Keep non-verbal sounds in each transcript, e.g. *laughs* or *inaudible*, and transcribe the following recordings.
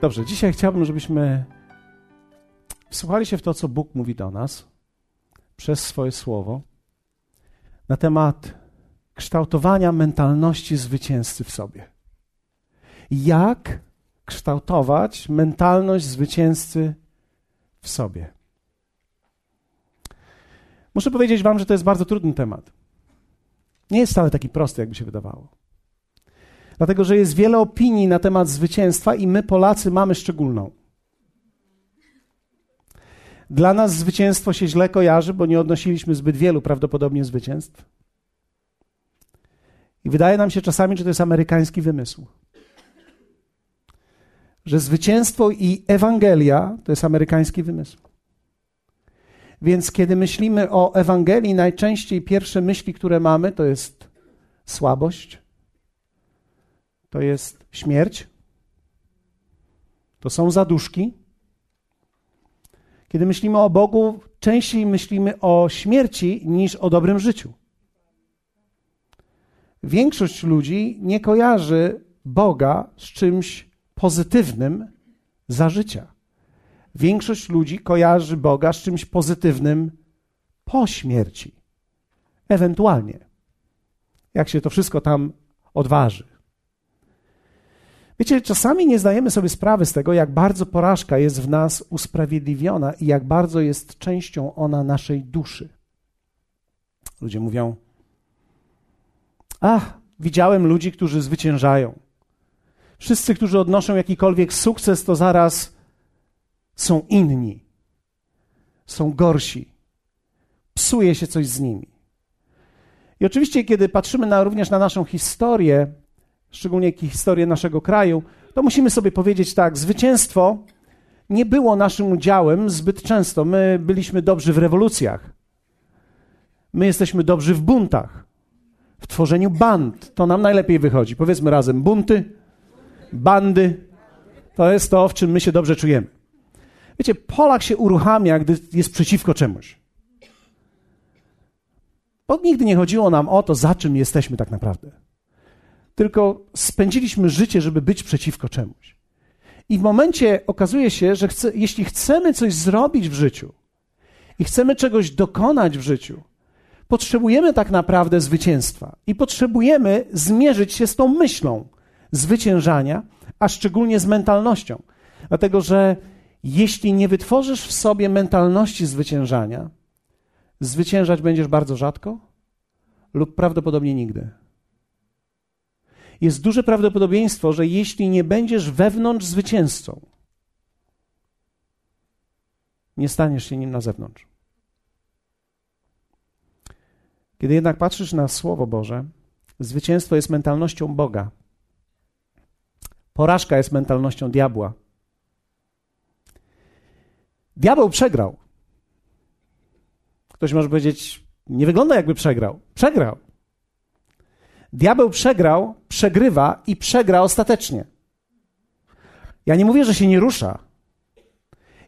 Dobrze, dzisiaj chciałbym, żebyśmy wsłuchali się w to, co Bóg mówi do nas przez swoje słowo na temat kształtowania mentalności zwycięzcy w sobie. Jak kształtować mentalność zwycięzcy w sobie? Muszę powiedzieć Wam, że to jest bardzo trudny temat. Nie jest wcale taki prosty, jakby się wydawało. Dlatego, że jest wiele opinii na temat zwycięstwa i my, Polacy, mamy szczególną. Dla nas zwycięstwo się źle kojarzy, bo nie odnosiliśmy zbyt wielu prawdopodobnie zwycięstw. I wydaje nam się czasami, że to jest amerykański wymysł. Że zwycięstwo i Ewangelia to jest amerykański wymysł. Więc kiedy myślimy o Ewangelii, najczęściej pierwsze myśli, które mamy, to jest słabość, to jest śmierć, to są zaduszki. Kiedy myślimy o Bogu, częściej myślimy o śmierci niż o dobrym życiu. Większość ludzi nie kojarzy Boga z czymś pozytywnym za życia. Większość ludzi kojarzy Boga z czymś pozytywnym po śmierci. Ewentualnie. Jak się to wszystko tam odważy. Wiecie, czasami nie zdajemy sobie sprawy z tego, jak bardzo porażka jest w nas usprawiedliwiona i jak bardzo jest częścią ona naszej duszy. Ludzie mówią: Ach, widziałem ludzi, którzy zwyciężają. Wszyscy, którzy odnoszą jakikolwiek sukces, to zaraz są inni, są gorsi, psuje się coś z nimi. I oczywiście, kiedy patrzymy na, również na naszą historię, szczególnie historię naszego kraju, to musimy sobie powiedzieć tak: zwycięstwo nie było naszym udziałem zbyt często. My byliśmy dobrzy w rewolucjach, my jesteśmy dobrzy w buntach, w tworzeniu band. To nam najlepiej wychodzi. Powiedzmy razem: bunty, bandy. To jest to, w czym my się dobrze czujemy. Wiecie, Polak się uruchamia, gdy jest przeciwko czemuś. Bo nigdy nie chodziło nam o to, za czym jesteśmy tak naprawdę. Tylko spędziliśmy życie, żeby być przeciwko czemuś. I w momencie okazuje się, że chce, jeśli chcemy coś zrobić w życiu i chcemy czegoś dokonać w życiu, potrzebujemy tak naprawdę zwycięstwa i potrzebujemy zmierzyć się z tą myślą zwyciężania, a szczególnie z mentalnością. Dlatego, że jeśli nie wytworzysz w sobie mentalności zwyciężania, zwyciężać będziesz bardzo rzadko lub prawdopodobnie nigdy. Jest duże prawdopodobieństwo, że jeśli nie będziesz wewnątrz zwycięzcą, nie staniesz się nim na zewnątrz. Kiedy jednak patrzysz na Słowo Boże, zwycięstwo jest mentalnością Boga. Porażka jest mentalnością diabła. Diabeł przegrał. Ktoś może powiedzieć, nie wygląda jakby przegrał. Przegrał. Diabeł przegrał, przegrywa i przegra ostatecznie. Ja nie mówię, że się nie rusza.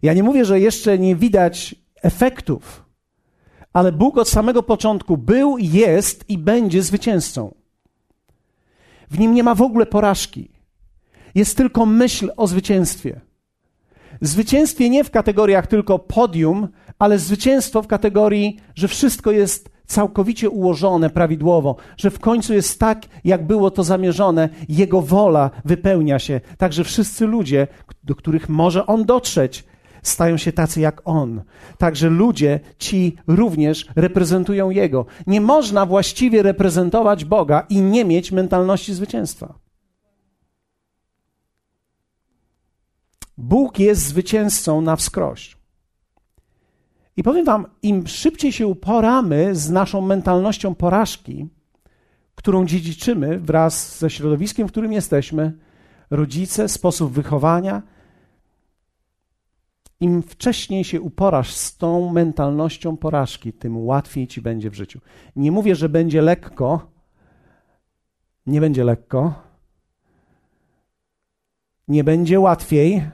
Ja nie mówię, że jeszcze nie widać efektów, ale Bóg od samego początku był, jest i będzie zwycięzcą. W nim nie ma w ogóle porażki. Jest tylko myśl o zwycięstwie. Zwycięstwie nie w kategoriach tylko podium, ale zwycięstwo w kategorii, że wszystko jest całkowicie ułożone prawidłowo, że w końcu jest tak, jak było to zamierzone, Jego wola wypełnia się, tak że wszyscy ludzie, do których może On dotrzeć, stają się tacy jak On. Także ludzie ci również reprezentują Jego. Nie można właściwie reprezentować Boga i nie mieć mentalności zwycięstwa. Bóg jest zwycięzcą na wskroś. I powiem Wam, im szybciej się uporamy z naszą mentalnością porażki, którą dziedziczymy wraz ze środowiskiem, w którym jesteśmy, rodzice, sposób wychowania, im wcześniej się uporasz z tą mentalnością porażki, tym łatwiej ci będzie w życiu. Nie mówię, że będzie lekko, nie będzie lekko, nie będzie łatwiej,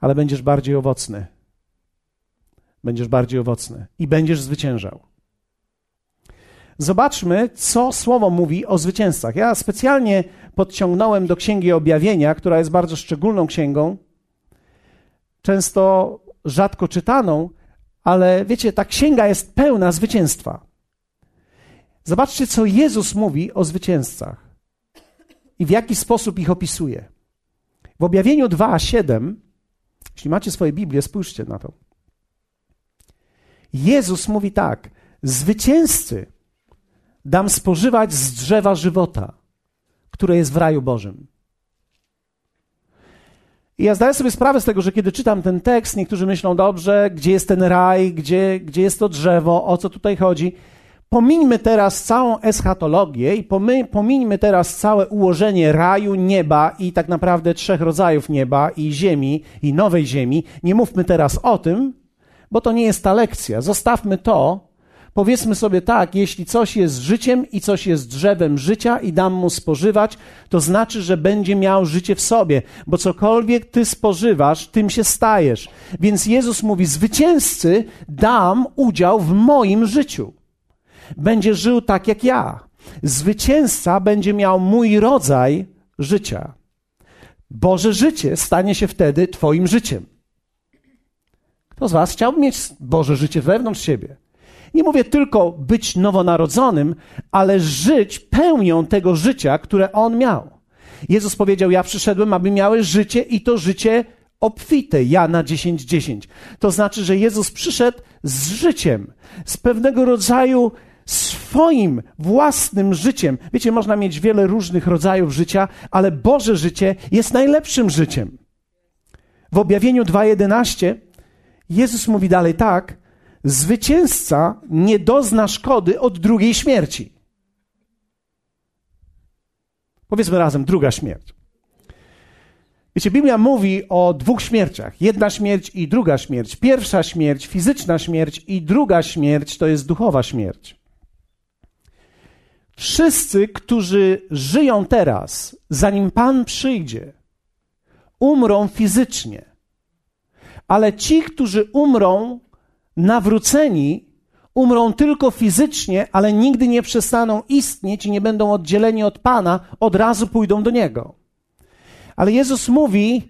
ale będziesz bardziej owocny. Będziesz bardziej owocny i będziesz zwyciężał. Zobaczmy, co słowo mówi o zwycięzcach. Ja specjalnie podciągnąłem do Księgi Objawienia, która jest bardzo szczególną księgą, często rzadko czytaną, ale wiecie, ta księga jest pełna zwycięstwa. Zobaczcie, co Jezus mówi o zwycięzcach i w jaki sposób ich opisuje. W objawieniu 2:7, jeśli macie swoje Biblię, spójrzcie na to. Jezus mówi tak: Zwycięzcy dam spożywać z drzewa żywota, które jest w raju Bożym. I ja zdaję sobie sprawę z tego, że kiedy czytam ten tekst, niektórzy myślą, dobrze, gdzie jest ten raj, gdzie, gdzie jest to drzewo, o co tutaj chodzi. Pomińmy teraz całą eschatologię i pomy, pomińmy teraz całe ułożenie raju, nieba i tak naprawdę trzech rodzajów nieba i ziemi i nowej ziemi. Nie mówmy teraz o tym, bo to nie jest ta lekcja. Zostawmy to. Powiedzmy sobie tak, jeśli coś jest życiem i coś jest drzewem życia i dam mu spożywać, to znaczy, że będzie miał życie w sobie, bo cokolwiek ty spożywasz, tym się stajesz. Więc Jezus mówi: Zwycięzcy dam udział w moim życiu będzie żył tak jak ja. Zwycięzca będzie miał mój rodzaj życia. Boże życie stanie się wtedy Twoim życiem. Kto z Was chciałby mieć Boże życie wewnątrz siebie? Nie mówię tylko być nowonarodzonym, ale żyć pełnią tego życia, które On miał. Jezus powiedział: Ja przyszedłem, aby miały życie i to życie obfite. Jana 10:10. 10. To znaczy, że Jezus przyszedł z życiem, z pewnego rodzaju swoim własnym życiem. Wiecie, można mieć wiele różnych rodzajów życia, ale Boże życie jest najlepszym życiem. W objawieniu 2:11 Jezus mówi dalej tak: Zwycięzca nie dozna szkody od drugiej śmierci. Powiedzmy razem, druga śmierć. Wiecie, Biblia mówi o dwóch śmierciach. Jedna śmierć i druga śmierć. Pierwsza śmierć, fizyczna śmierć i druga śmierć to jest duchowa śmierć. Wszyscy, którzy żyją teraz, zanim Pan przyjdzie, umrą fizycznie. Ale ci, którzy umrą nawróceni, umrą tylko fizycznie, ale nigdy nie przestaną istnieć i nie będą oddzieleni od Pana, od razu pójdą do Niego. Ale Jezus mówi,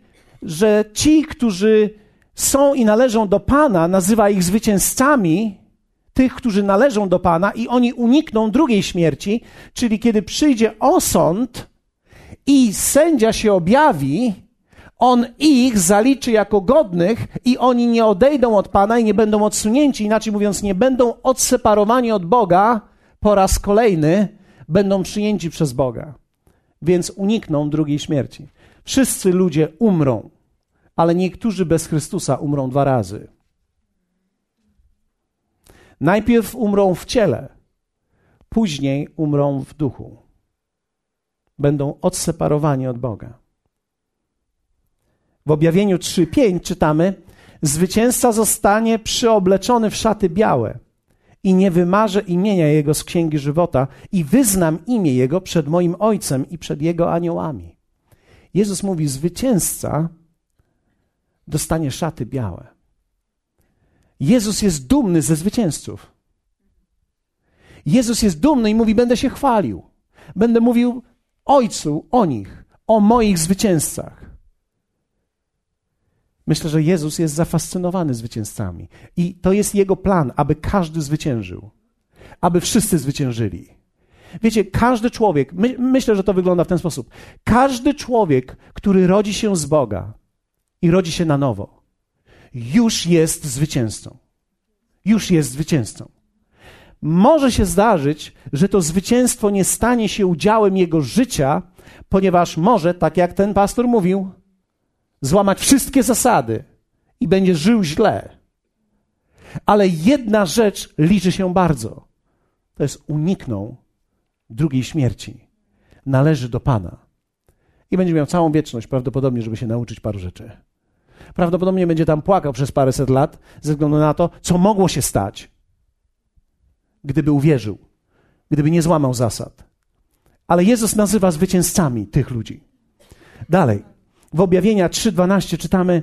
że ci, którzy są i należą do Pana, nazywa ich zwycięzcami, tych, którzy należą do Pana i oni unikną drugiej śmierci, czyli kiedy przyjdzie osąd i sędzia się objawi, on ich zaliczy jako godnych i oni nie odejdą od Pana i nie będą odsunięci, inaczej mówiąc, nie będą odseparowani od Boga po raz kolejny, będą przyjęci przez Boga. Więc unikną drugiej śmierci. Wszyscy ludzie umrą, ale niektórzy bez Chrystusa umrą dwa razy. Najpierw umrą w ciele, później umrą w duchu. Będą odseparowani od Boga. W objawieniu 3:5 czytamy: Zwycięzca zostanie przyobleczony w szaty białe i nie wymarzę imienia jego z księgi żywota i wyznam imię jego przed moim ojcem i przed jego aniołami. Jezus mówi: Zwycięzca dostanie szaty białe. Jezus jest dumny ze zwycięzców. Jezus jest dumny i mówi: Będę się chwalił. Będę mówił Ojcu o nich, o moich zwycięzcach. Myślę, że Jezus jest zafascynowany zwycięzcami. I to jest Jego plan, aby każdy zwyciężył. Aby wszyscy zwyciężyli. Wiecie, każdy człowiek, my, myślę, że to wygląda w ten sposób. Każdy człowiek, który rodzi się z Boga i rodzi się na nowo, już jest zwycięzcą. Już jest zwycięzcą. Może się zdarzyć, że to zwycięstwo nie stanie się udziałem jego życia, ponieważ może, tak jak ten pastor mówił, złamać wszystkie zasady i będzie żył źle. Ale jedna rzecz liczy się bardzo. To jest uniknął drugiej śmierci. Należy do Pana. I będzie miał całą wieczność prawdopodobnie, żeby się nauczyć paru rzeczy prawdopodobnie będzie tam płakał przez paręset lat ze względu na to, co mogło się stać, gdyby uwierzył, gdyby nie złamał zasad. Ale Jezus nazywa zwycięzcami tych ludzi. Dalej, w objawienia 3:12 czytamy: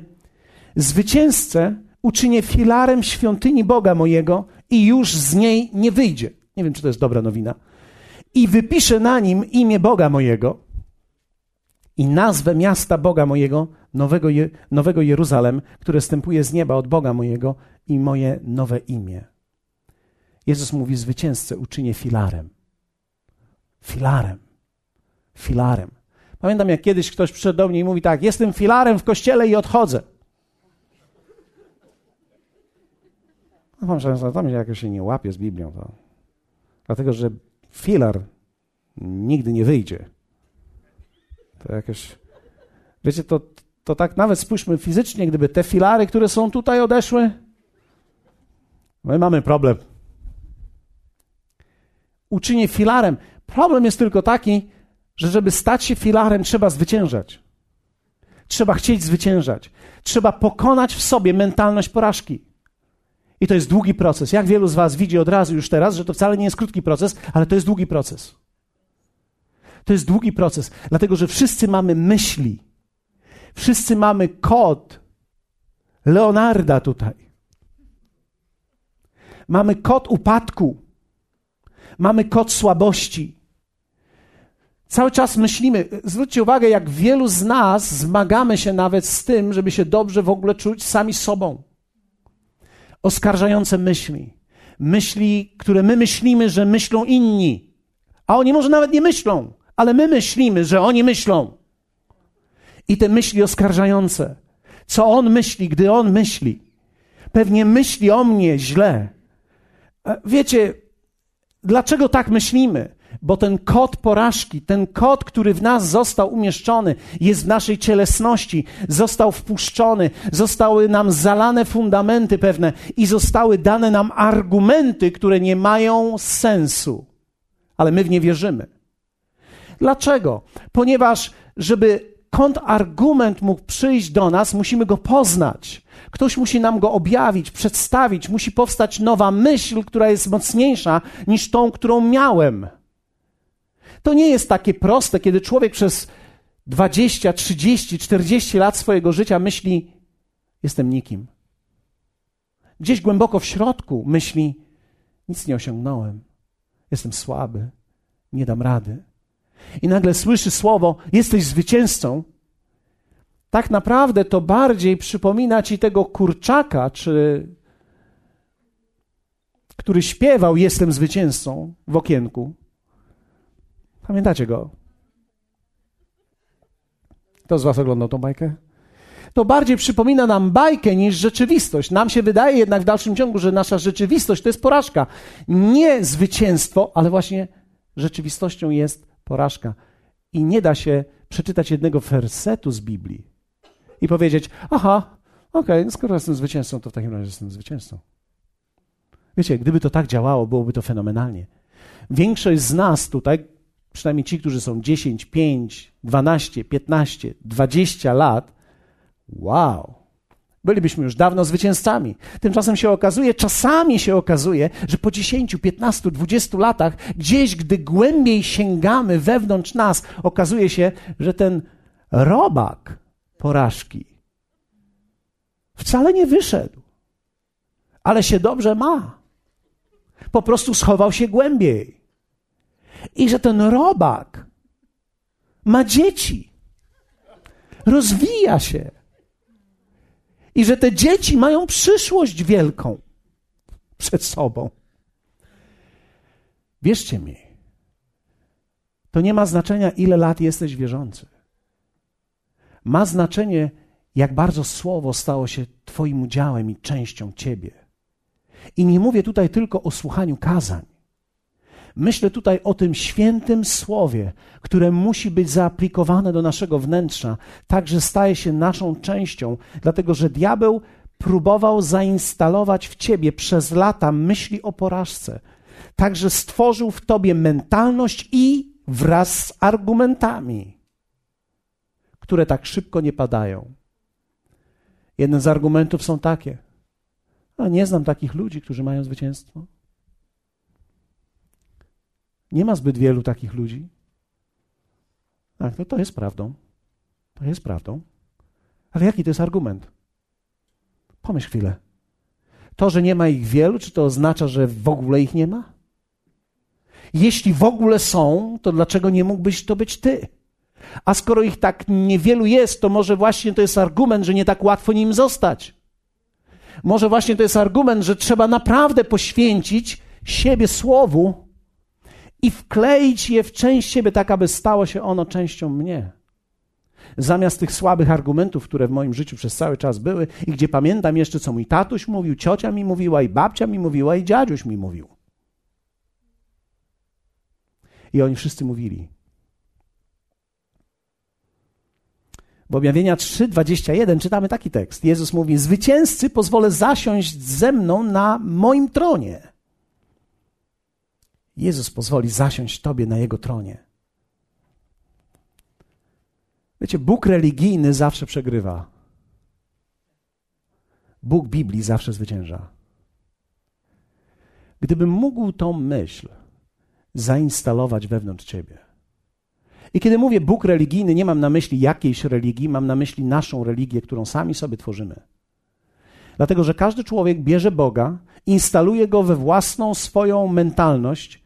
Zwycięzcę uczynię filarem świątyni Boga mojego i już z niej nie wyjdzie. Nie wiem, czy to jest dobra nowina. I wypiszę na nim imię Boga mojego i nazwę miasta Boga mojego, nowego, Je nowego Jeruzalem, które stępuje z nieba od Boga mojego i moje nowe imię. Jezus mówi, zwycięzcę uczynię filarem. Filarem. Filarem. Pamiętam, jak kiedyś ktoś przyszedł do mnie i mówi tak, jestem filarem w kościele i odchodzę. No pan często tam jakoś się nie łapie z Biblią. To. Dlatego, że filar nigdy nie wyjdzie. To jakoś... Wiecie, to, to tak nawet spójrzmy fizycznie, gdyby te filary, które są tutaj odeszły, my mamy problem. Uczynię filarem. Problem jest tylko taki, że żeby stać się filarem, trzeba zwyciężać. Trzeba chcieć zwyciężać. Trzeba pokonać w sobie mentalność porażki. I to jest długi proces. Jak wielu z Was widzi od razu już teraz, że to wcale nie jest krótki proces, ale to jest długi proces. To jest długi proces, dlatego że wszyscy mamy myśli. Wszyscy mamy kod Leonarda tutaj. Mamy kod upadku. Mamy kod słabości. Cały czas myślimy, zwróćcie uwagę, jak wielu z nas zmagamy się nawet z tym, żeby się dobrze w ogóle czuć sami sobą. Oskarżające myśli. Myśli, które my myślimy, że myślą inni. A oni może nawet nie myślą, ale my myślimy, że oni myślą. I te myśli oskarżające. Co on myśli, gdy on myśli? Pewnie myśli o mnie źle. Wiecie, dlaczego tak myślimy? Bo ten kod porażki, ten kod, który w nas został umieszczony, jest w naszej cielesności, został wpuszczony, zostały nam zalane fundamenty pewne i zostały dane nam argumenty, które nie mają sensu, ale my w nie wierzymy. Dlaczego? Ponieważ, żeby kontrargument mógł przyjść do nas, musimy go poznać. Ktoś musi nam go objawić, przedstawić, musi powstać nowa myśl, która jest mocniejsza niż tą, którą miałem. To nie jest takie proste, kiedy człowiek przez 20, 30, 40 lat swojego życia myśli: Jestem nikim. Gdzieś głęboko w środku myśli: Nic nie osiągnąłem, jestem słaby, nie dam rady. I nagle słyszy słowo: Jesteś zwycięzcą. Tak naprawdę to bardziej przypomina ci tego kurczaka, czy który śpiewał Jestem zwycięzcą w okienku. Pamiętacie go? Kto z Was oglądał tą bajkę? To bardziej przypomina nam bajkę niż rzeczywistość. Nam się wydaje jednak w dalszym ciągu, że nasza rzeczywistość to jest porażka. Nie zwycięstwo, ale właśnie rzeczywistością jest porażka. I nie da się przeczytać jednego wersetu z Biblii i powiedzieć: Aha, okej, okay, no skoro jestem zwycięzcą, to w takim razie jestem zwycięzcą. Wiecie, gdyby to tak działało, byłoby to fenomenalnie. Większość z nas tutaj, przynajmniej ci, którzy są 10, 5, 12, 15, 20 lat, wow, bylibyśmy już dawno zwycięzcami. Tymczasem się okazuje, czasami się okazuje, że po 10, 15, 20 latach, gdzieś, gdy głębiej sięgamy wewnątrz nas, okazuje się, że ten robak porażki wcale nie wyszedł, ale się dobrze ma. Po prostu schował się głębiej i że ten robak ma dzieci, rozwija się i że te dzieci mają przyszłość wielką przed sobą. Wierzcie mi, to nie ma znaczenia, ile lat jesteś wierzący. Ma znaczenie, jak bardzo słowo stało się Twoim udziałem i częścią Ciebie. I nie mówię tutaj tylko o słuchaniu kazań. Myślę tutaj o tym świętym słowie, które musi być zaaplikowane do naszego wnętrza, tak że staje się naszą częścią, dlatego że diabeł próbował zainstalować w ciebie przez lata myśli o porażce. Także stworzył w tobie mentalność i wraz z argumentami, które tak szybko nie padają. Jeden z argumentów są takie: A nie znam takich ludzi, którzy mają zwycięstwo. Nie ma zbyt wielu takich ludzi. Tak, no to jest prawdą. To jest prawdą. Ale jaki to jest argument? Pomyśl chwilę. To, że nie ma ich wielu, czy to oznacza, że w ogóle ich nie ma? Jeśli w ogóle są, to dlaczego nie mógłbyś to być ty? A skoro ich tak niewielu jest, to może właśnie to jest argument, że nie tak łatwo nim zostać. Może właśnie to jest argument, że trzeba naprawdę poświęcić siebie słowu i wkleić je w część siebie, tak aby stało się ono częścią mnie. Zamiast tych słabych argumentów, które w moim życiu przez cały czas były i gdzie pamiętam jeszcze, co mój tatuś mówił, ciocia mi mówiła i babcia mi mówiła i dziadziuś mi mówił. I oni wszyscy mówili. W objawienia 3:21 czytamy taki tekst. Jezus mówi: Zwycięzcy pozwolę zasiąść ze mną na moim tronie. Jezus pozwoli zasiąść Tobie na Jego tronie. Wiecie, Bóg religijny zawsze przegrywa. Bóg Biblii zawsze zwycięża. Gdybym mógł tą myśl zainstalować wewnątrz Ciebie. I kiedy mówię Bóg religijny, nie mam na myśli jakiejś religii, mam na myśli naszą religię, którą sami sobie tworzymy. Dlatego, że każdy człowiek bierze Boga, instaluje go we własną swoją mentalność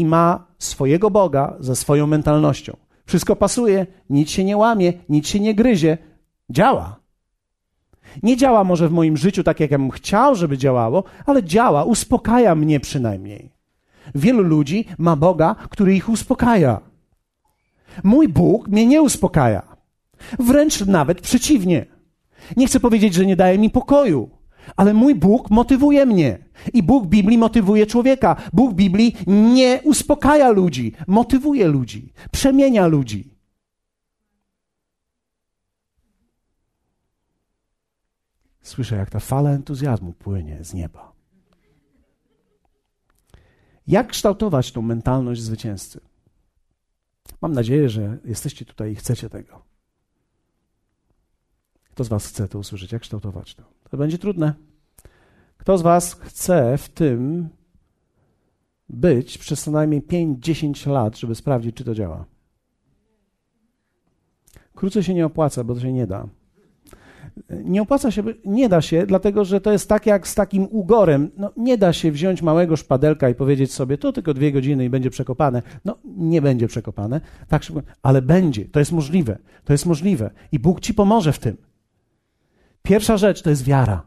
i ma swojego Boga ze swoją mentalnością. Wszystko pasuje, nic się nie łamie, nic się nie gryzie. Działa. Nie działa może w moim życiu tak, jak ja bym chciał, żeby działało, ale działa, uspokaja mnie przynajmniej. Wielu ludzi ma Boga, który ich uspokaja. Mój Bóg mnie nie uspokaja. Wręcz nawet przeciwnie. Nie chcę powiedzieć, że nie daje mi pokoju, ale mój Bóg motywuje mnie. I Bóg Biblii motywuje człowieka. Bóg Biblii nie uspokaja ludzi, motywuje ludzi, przemienia ludzi. Słyszę, jak ta fala entuzjazmu płynie z nieba. Jak kształtować tą mentalność zwycięzcy? Mam nadzieję, że jesteście tutaj i chcecie tego. Kto z Was chce to usłyszeć? Jak kształtować to? To będzie trudne. Kto z Was chce w tym być przez co najmniej 5-10 lat, żeby sprawdzić, czy to działa? Krócej się nie opłaca, bo to się nie da. Nie opłaca się, nie da się, dlatego że to jest tak jak z takim ugorem. No, nie da się wziąć małego szpadelka i powiedzieć sobie, to tylko dwie godziny i będzie przekopane. No, nie będzie przekopane, tak szybko, ale będzie. To jest możliwe. To jest możliwe. I Bóg ci pomoże w tym. Pierwsza rzecz to jest wiara.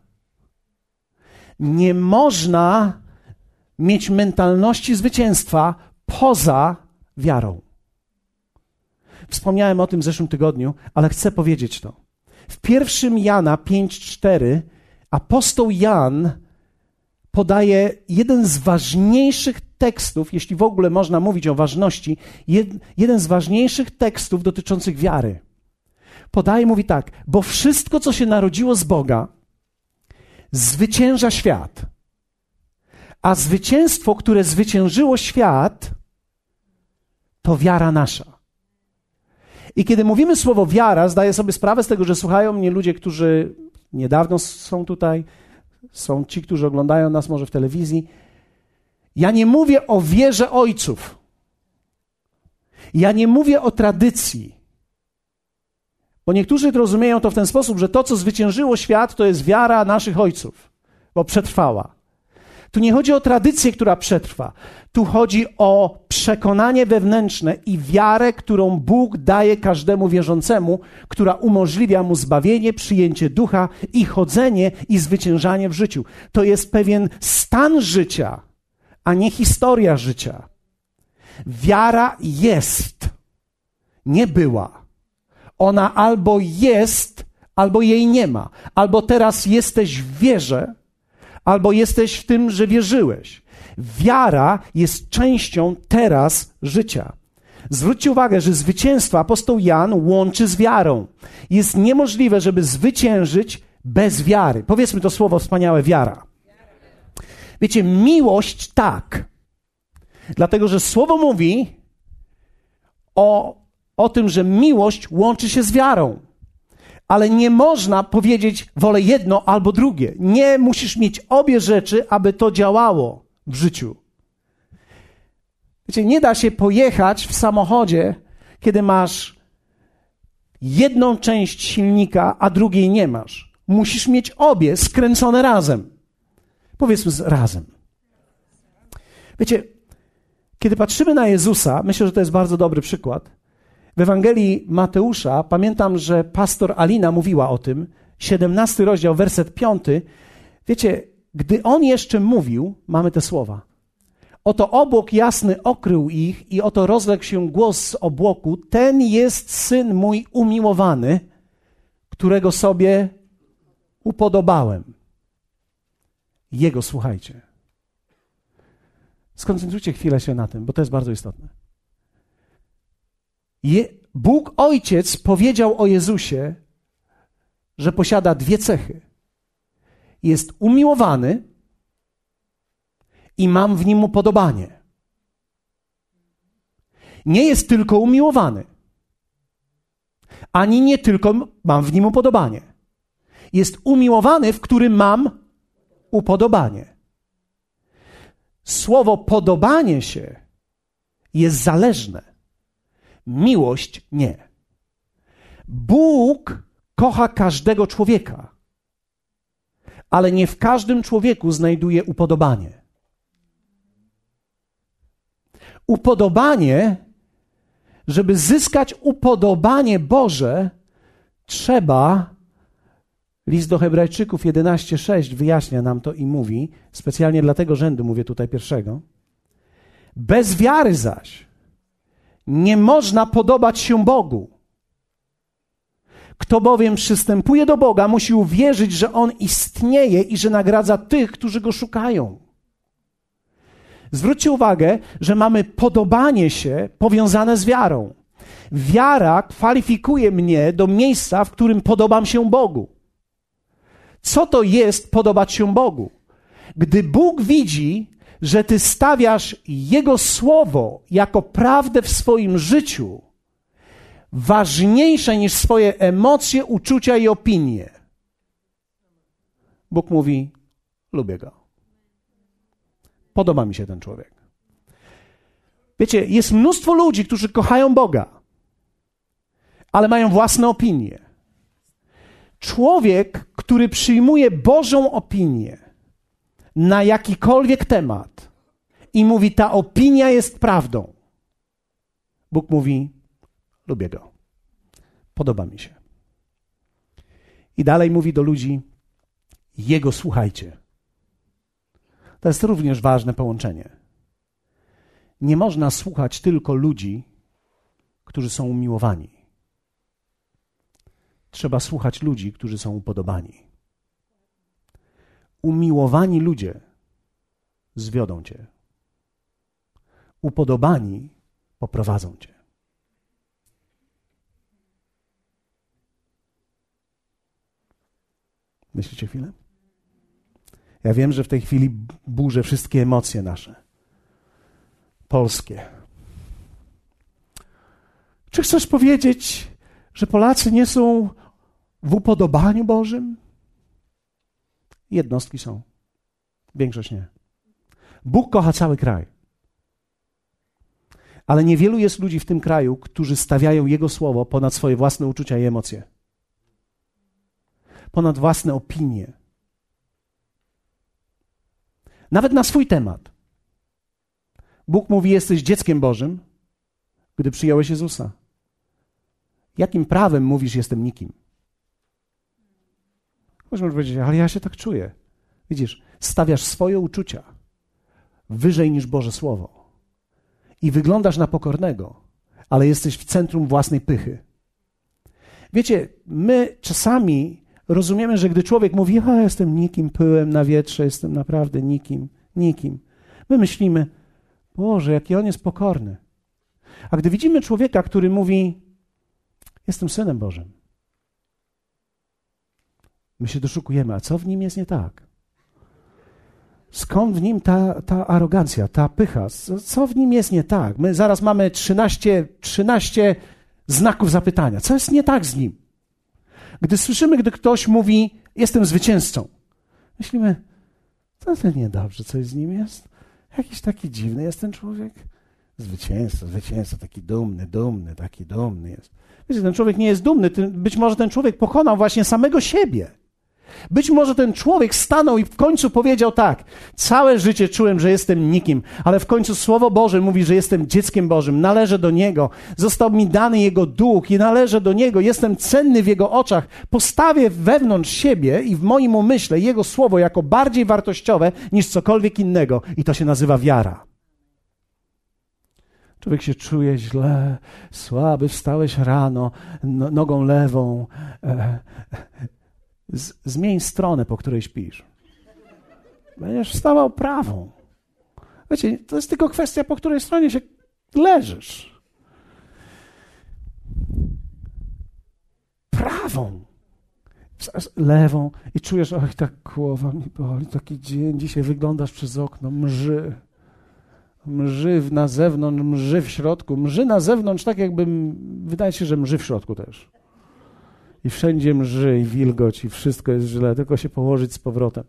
Nie można mieć mentalności zwycięstwa poza wiarą. Wspomniałem o tym w zeszłym tygodniu, ale chcę powiedzieć to. W pierwszym Jana 5:4 apostoł Jan podaje jeden z ważniejszych tekstów, jeśli w ogóle można mówić o ważności, jed, jeden z ważniejszych tekstów dotyczących wiary. Podaje, mówi tak, bo wszystko, co się narodziło z Boga, zwycięża świat. A zwycięstwo, które zwyciężyło świat, to wiara nasza. I kiedy mówimy słowo wiara, zdaję sobie sprawę z tego, że słuchają mnie ludzie, którzy niedawno są tutaj, są ci, którzy oglądają nas może w telewizji. Ja nie mówię o wierze ojców. Ja nie mówię o tradycji. Bo niektórzy rozumieją to w ten sposób, że to, co zwyciężyło świat, to jest wiara naszych ojców, bo przetrwała. Tu nie chodzi o tradycję, która przetrwa. Tu chodzi o przekonanie wewnętrzne i wiarę, którą Bóg daje każdemu wierzącemu, która umożliwia mu zbawienie, przyjęcie ducha i chodzenie i zwyciężanie w życiu. To jest pewien stan życia, a nie historia życia. Wiara jest, nie była. Ona albo jest, albo jej nie ma. Albo teraz jesteś w wierze, albo jesteś w tym, że wierzyłeś. Wiara jest częścią teraz życia. Zwróćcie uwagę, że zwycięstwo apostoł Jan łączy z wiarą. Jest niemożliwe, żeby zwyciężyć bez wiary. Powiedzmy to słowo wspaniałe wiara. Wiecie, miłość tak. Dlatego, że słowo mówi o, o tym, że miłość łączy się z wiarą ale nie można powiedzieć wolę jedno albo drugie. Nie musisz mieć obie rzeczy, aby to działało w życiu. Wiecie, nie da się pojechać w samochodzie, kiedy masz jedną część silnika, a drugiej nie masz. Musisz mieć obie skręcone razem. Powiedzmy razem. Wiecie, kiedy patrzymy na Jezusa, myślę, że to jest bardzo dobry przykład. W Ewangelii Mateusza pamiętam, że pastor Alina mówiła o tym, 17 rozdział, werset 5. Wiecie, gdy on jeszcze mówił, mamy te słowa. Oto obłok jasny okrył ich i oto rozległ się głos z obłoku. Ten jest syn mój umiłowany, którego sobie upodobałem. Jego słuchajcie. Skoncentrujcie chwilę się na tym, bo to jest bardzo istotne. Bóg Ojciec powiedział o Jezusie, że posiada dwie cechy. Jest umiłowany i mam w nim upodobanie. Nie jest tylko umiłowany, ani nie tylko mam w nim upodobanie. Jest umiłowany, w którym mam upodobanie. Słowo podobanie się jest zależne. Miłość nie. Bóg kocha każdego człowieka, ale nie w każdym człowieku znajduje upodobanie. Upodobanie, żeby zyskać upodobanie Boże, trzeba. List do Hebrajczyków 11:6 wyjaśnia nam to i mówi, specjalnie dla tego rzędu mówię tutaj pierwszego. Bez wiary zaś nie można podobać się Bogu. Kto bowiem przystępuje do Boga, musi uwierzyć, że On istnieje i że nagradza tych, którzy Go szukają. Zwróćcie uwagę, że mamy podobanie się powiązane z wiarą. Wiara kwalifikuje mnie do miejsca, w którym podobam się Bogu. Co to jest podobać się Bogu? Gdy Bóg widzi, że ty stawiasz Jego słowo jako prawdę w swoim życiu, ważniejsze niż swoje emocje, uczucia i opinie. Bóg mówi: Lubię go. Podoba mi się ten człowiek. Wiecie, jest mnóstwo ludzi, którzy kochają Boga, ale mają własne opinie. Człowiek, który przyjmuje Bożą opinię na jakikolwiek temat i mówi, ta opinia jest prawdą, Bóg mówi, lubię go, podoba mi się. I dalej mówi do ludzi, Jego słuchajcie. To jest również ważne połączenie. Nie można słuchać tylko ludzi, którzy są umiłowani. Trzeba słuchać ludzi, którzy są upodobani. Umiłowani ludzie zwiodą cię. Upodobani poprowadzą cię. Myślicie chwilę? Ja wiem, że w tej chwili burzę wszystkie emocje nasze. Polskie. Czy chcesz powiedzieć, że Polacy nie są w upodobaniu Bożym? Jednostki są. Większość nie. Bóg kocha cały kraj. Ale niewielu jest ludzi w tym kraju, którzy stawiają Jego słowo ponad swoje własne uczucia i emocje, ponad własne opinie. Nawet na swój temat. Bóg mówi: Jesteś dzieckiem Bożym, gdy przyjąłeś Jezusa. Jakim prawem mówisz, jestem nikim? Możemy powiedzieć, ale ja się tak czuję. Widzisz, stawiasz swoje uczucia wyżej niż Boże Słowo i wyglądasz na pokornego, ale jesteś w centrum własnej pychy. Wiecie, my czasami rozumiemy, że gdy człowiek mówi, ja jestem nikim, pyłem na wietrze, jestem naprawdę nikim, nikim, my myślimy, Boże, jaki on jest pokorny. A gdy widzimy człowieka, który mówi, jestem synem Bożym, My się doszukujemy, a co w nim jest nie tak? Skąd w nim ta, ta arogancja, ta pycha? Co w nim jest nie tak? My zaraz mamy 13, 13 znaków zapytania. Co jest nie tak z nim? Gdy słyszymy, gdy ktoś mówi, jestem zwycięzcą, myślimy, co to niedobrze, coś z nim jest? Jakiś taki dziwny jest ten człowiek? Zwycięzca, zwycięzca, taki dumny, dumny, taki dumny jest. Wiecie, ten człowiek nie jest dumny, być może ten człowiek pokonał właśnie samego siebie. Być może ten człowiek stanął i w końcu powiedział tak: Całe życie czułem, że jestem nikim, ale w końcu Słowo Boże mówi, że jestem dzieckiem Bożym, należę do Niego, został mi dany Jego duch i należę do Niego, jestem cenny w Jego oczach. Postawię wewnątrz siebie i w moim umyśle Jego Słowo jako bardziej wartościowe niż cokolwiek innego, i to się nazywa wiara. Człowiek się czuje źle, słaby, wstałeś rano, no, nogą lewą. E, z, zmień stronę, po której śpisz. Będziesz wstawał prawą. Wiecie, to jest tylko kwestia, po której stronie się leżysz. Prawą. Lewą i czujesz, oj, tak głowa mi boli, taki dzień, dzisiaj wyglądasz przez okno, mrzy mrzy na zewnątrz, mrzy w środku. Mrzy na zewnątrz, tak jakby, wydaje się, że mrzy w środku też. I wszędzie mrzy i wilgoć i wszystko jest źle, tylko się położyć z powrotem.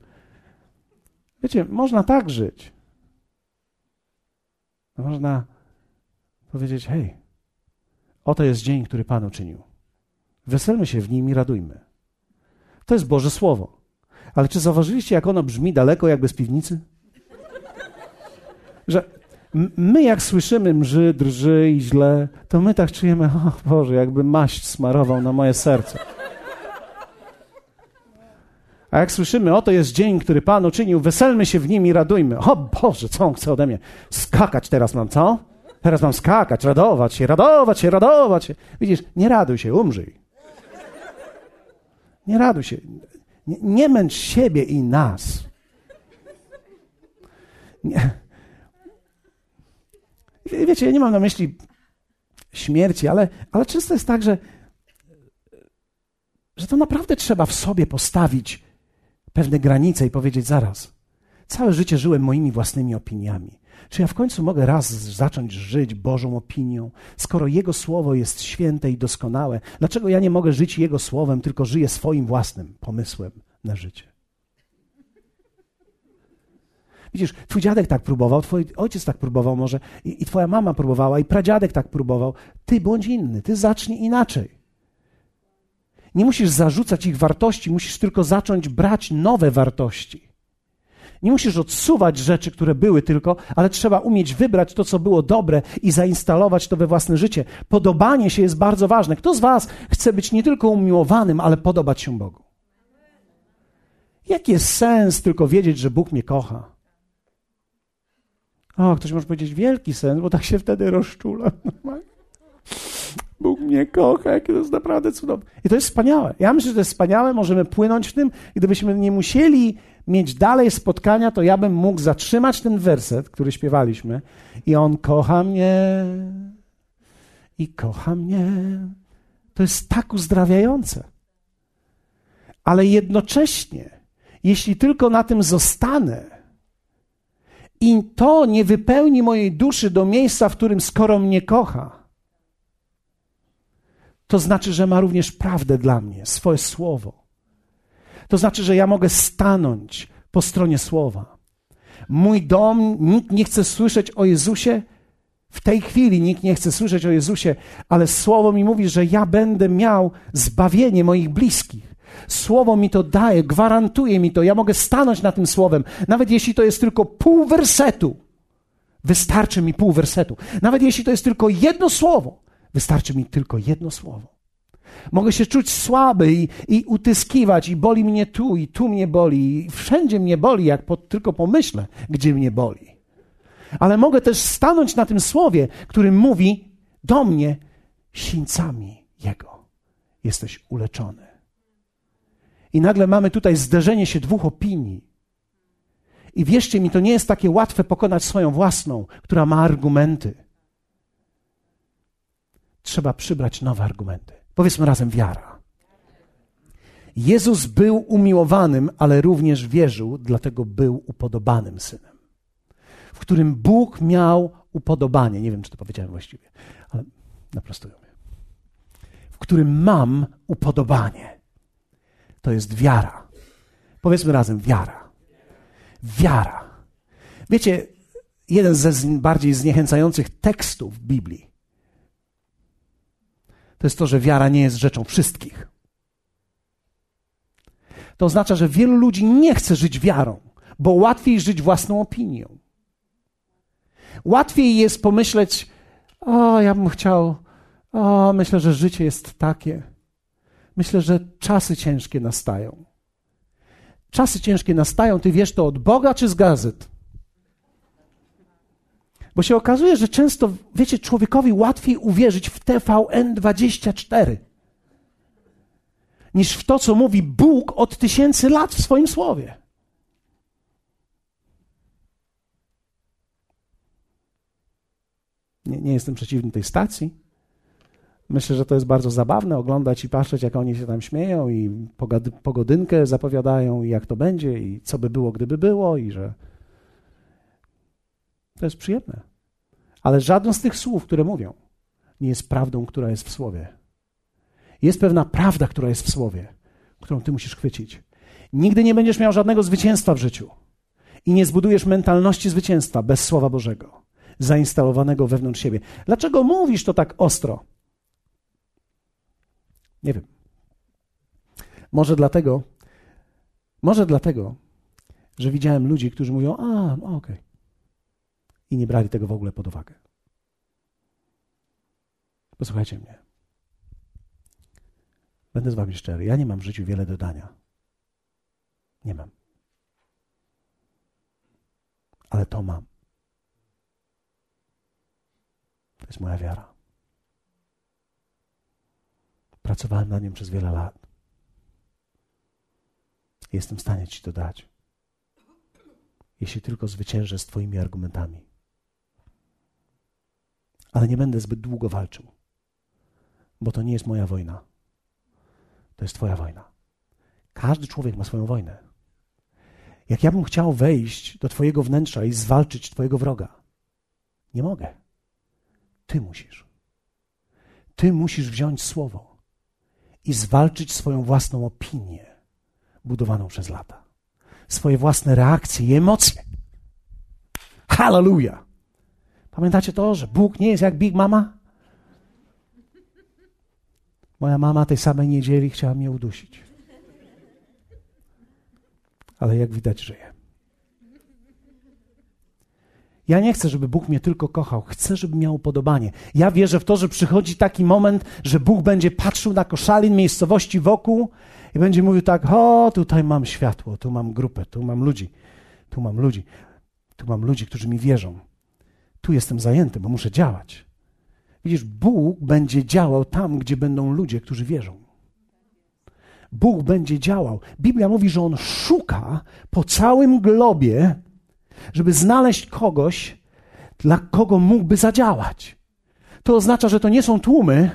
Wiecie, można tak żyć. Można powiedzieć, hej, oto jest dzień, który Pan uczynił. Weselmy się w nim i radujmy. To jest Boże Słowo. Ale czy zauważyliście, jak ono brzmi daleko, jakby z piwnicy? Że my jak słyszymy mrzy, drży i źle, to my tak czujemy, o Boże, jakby maść smarował na moje serce. A jak słyszymy, oto jest dzień, który Pan uczynił, weselmy się w nim i radujmy. O Boże, co on chce ode mnie? Skakać teraz mam, co? Teraz mam skakać, radować się, radować się, radować się. Widzisz, nie raduj się, umrzyj. Nie raduj się. Nie, nie męcz siebie i nas. Nie. Wiecie, ja nie mam na myśli śmierci, ale, ale często jest tak, że, że to naprawdę trzeba w sobie postawić pewne granice i powiedzieć zaraz. Całe życie żyłem moimi własnymi opiniami. Czy ja w końcu mogę raz zacząć żyć Bożą opinią, skoro Jego słowo jest święte i doskonałe? Dlaczego ja nie mogę żyć Jego słowem, tylko żyję swoim własnym pomysłem na życie? Widzisz, twój dziadek tak próbował, twój ojciec tak próbował może i, i twoja mama próbowała i pradziadek tak próbował. Ty bądź inny, ty zacznij inaczej. Nie musisz zarzucać ich wartości, musisz tylko zacząć brać nowe wartości. Nie musisz odsuwać rzeczy, które były tylko, ale trzeba umieć wybrać to, co było dobre i zainstalować to we własne życie. Podobanie się jest bardzo ważne. Kto z Was chce być nie tylko umiłowanym, ale podobać się Bogu? Jaki jest sens tylko wiedzieć, że Bóg mnie kocha? O, ktoś może powiedzieć wielki sen, bo tak się wtedy rozczula. Bóg mnie kocha, jakie to jest naprawdę cudowne. I to jest wspaniałe. Ja myślę, że to jest wspaniałe, możemy płynąć w tym. Gdybyśmy nie musieli mieć dalej spotkania, to ja bym mógł zatrzymać ten werset, który śpiewaliśmy. I On kocha mnie i kocha mnie. To jest tak uzdrawiające. Ale jednocześnie, jeśli tylko na tym zostanę, i to nie wypełni mojej duszy do miejsca, w którym skoro mnie kocha, to znaczy, że ma również prawdę dla mnie, swoje słowo. To znaczy, że ja mogę stanąć po stronie słowa. Mój dom, nikt nie chce słyszeć o Jezusie. W tej chwili nikt nie chce słyszeć o Jezusie, ale słowo mi mówi, że ja będę miał zbawienie moich bliskich. Słowo mi to daje, gwarantuje mi to. Ja mogę stanąć na tym słowem, nawet jeśli to jest tylko pół wersetu. Wystarczy mi pół wersetu. Nawet jeśli to jest tylko jedno słowo, wystarczy mi tylko jedno słowo. Mogę się czuć słaby i, i utyskiwać, i boli mnie tu, i tu mnie boli, i wszędzie mnie boli, jak po, tylko pomyślę, gdzie mnie boli. Ale mogę też stanąć na tym słowie, który mówi do mnie sińcami Jego. Jesteś uleczony. I nagle mamy tutaj zderzenie się dwóch opinii. I wierzcie mi, to nie jest takie łatwe pokonać swoją własną, która ma argumenty. Trzeba przybrać nowe argumenty. Powiedzmy razem wiara. Jezus był umiłowanym, ale również wierzył, dlatego był upodobanym synem, w którym Bóg miał upodobanie. Nie wiem, czy to powiedziałem właściwie, ale naprostuję. W którym mam upodobanie to jest wiara. Powiedzmy razem, wiara. Wiara. Wiecie, jeden ze bardziej zniechęcających tekstów Biblii to jest to, że wiara nie jest rzeczą wszystkich. to oznacza, że wielu ludzi nie chce żyć wiarą, bo łatwiej żyć własną opinią. Łatwiej jest pomyśleć, o, ja bym chciał, o, myślę, że życie jest takie. Myślę, że czasy ciężkie nastają. Czasy ciężkie nastają, ty wiesz to od Boga czy z gazet? Bo się okazuje, że często, wiecie, człowiekowi łatwiej uwierzyć w TVN24 niż w to, co mówi Bóg od tysięcy lat w swoim słowie. Nie, nie jestem przeciwny tej stacji. Myślę, że to jest bardzo zabawne oglądać i patrzeć, jak oni się tam śmieją i pogodynkę zapowiadają i jak to będzie i co by było, gdyby było i że to jest przyjemne. Ale żadne z tych słów, które mówią, nie jest prawdą, która jest w słowie. Jest pewna prawda, która jest w słowie, którą ty musisz chwycić. Nigdy nie będziesz miał żadnego zwycięstwa w życiu i nie zbudujesz mentalności zwycięstwa bez Słowa Bożego, zainstalowanego wewnątrz siebie. Dlaczego mówisz to tak ostro? Nie wiem. Może dlatego, może dlatego, że widziałem ludzi, którzy mówią, a, okej. Okay. I nie brali tego w ogóle pod uwagę. Posłuchajcie mnie. Będę z wami szczery. Ja nie mam w życiu wiele dodania. Nie mam. Ale to mam. To jest moja wiara. Pracowałem na nim przez wiele lat. Jestem w stanie Ci to dać, jeśli tylko zwyciężę z Twoimi argumentami. Ale nie będę zbyt długo walczył, bo to nie jest moja wojna. To jest Twoja wojna. Każdy człowiek ma swoją wojnę. Jak ja bym chciał wejść do Twojego wnętrza i zwalczyć Twojego wroga, nie mogę. Ty musisz. Ty musisz wziąć słowo i zwalczyć swoją własną opinię, budowaną przez lata, swoje własne reakcje i emocje. Hallelujah! Pamiętacie to, że Bóg nie jest jak Big Mama? Moja mama tej samej niedzieli chciała mnie udusić. Ale jak widać, żyje. Ja nie chcę, żeby Bóg mnie tylko kochał. Chcę, żeby miał upodobanie. Ja wierzę w to, że przychodzi taki moment, że Bóg będzie patrzył na koszalin miejscowości wokół i będzie mówił tak: O, tutaj mam światło, tu mam grupę, tu mam ludzi, tu mam ludzi, tu mam ludzi, którzy mi wierzą. Tu jestem zajęty, bo muszę działać. Widzisz, Bóg będzie działał tam, gdzie będą ludzie, którzy wierzą. Bóg będzie działał. Biblia mówi, że On szuka po całym globie żeby znaleźć kogoś, dla kogo mógłby zadziałać. To oznacza, że to nie są tłumy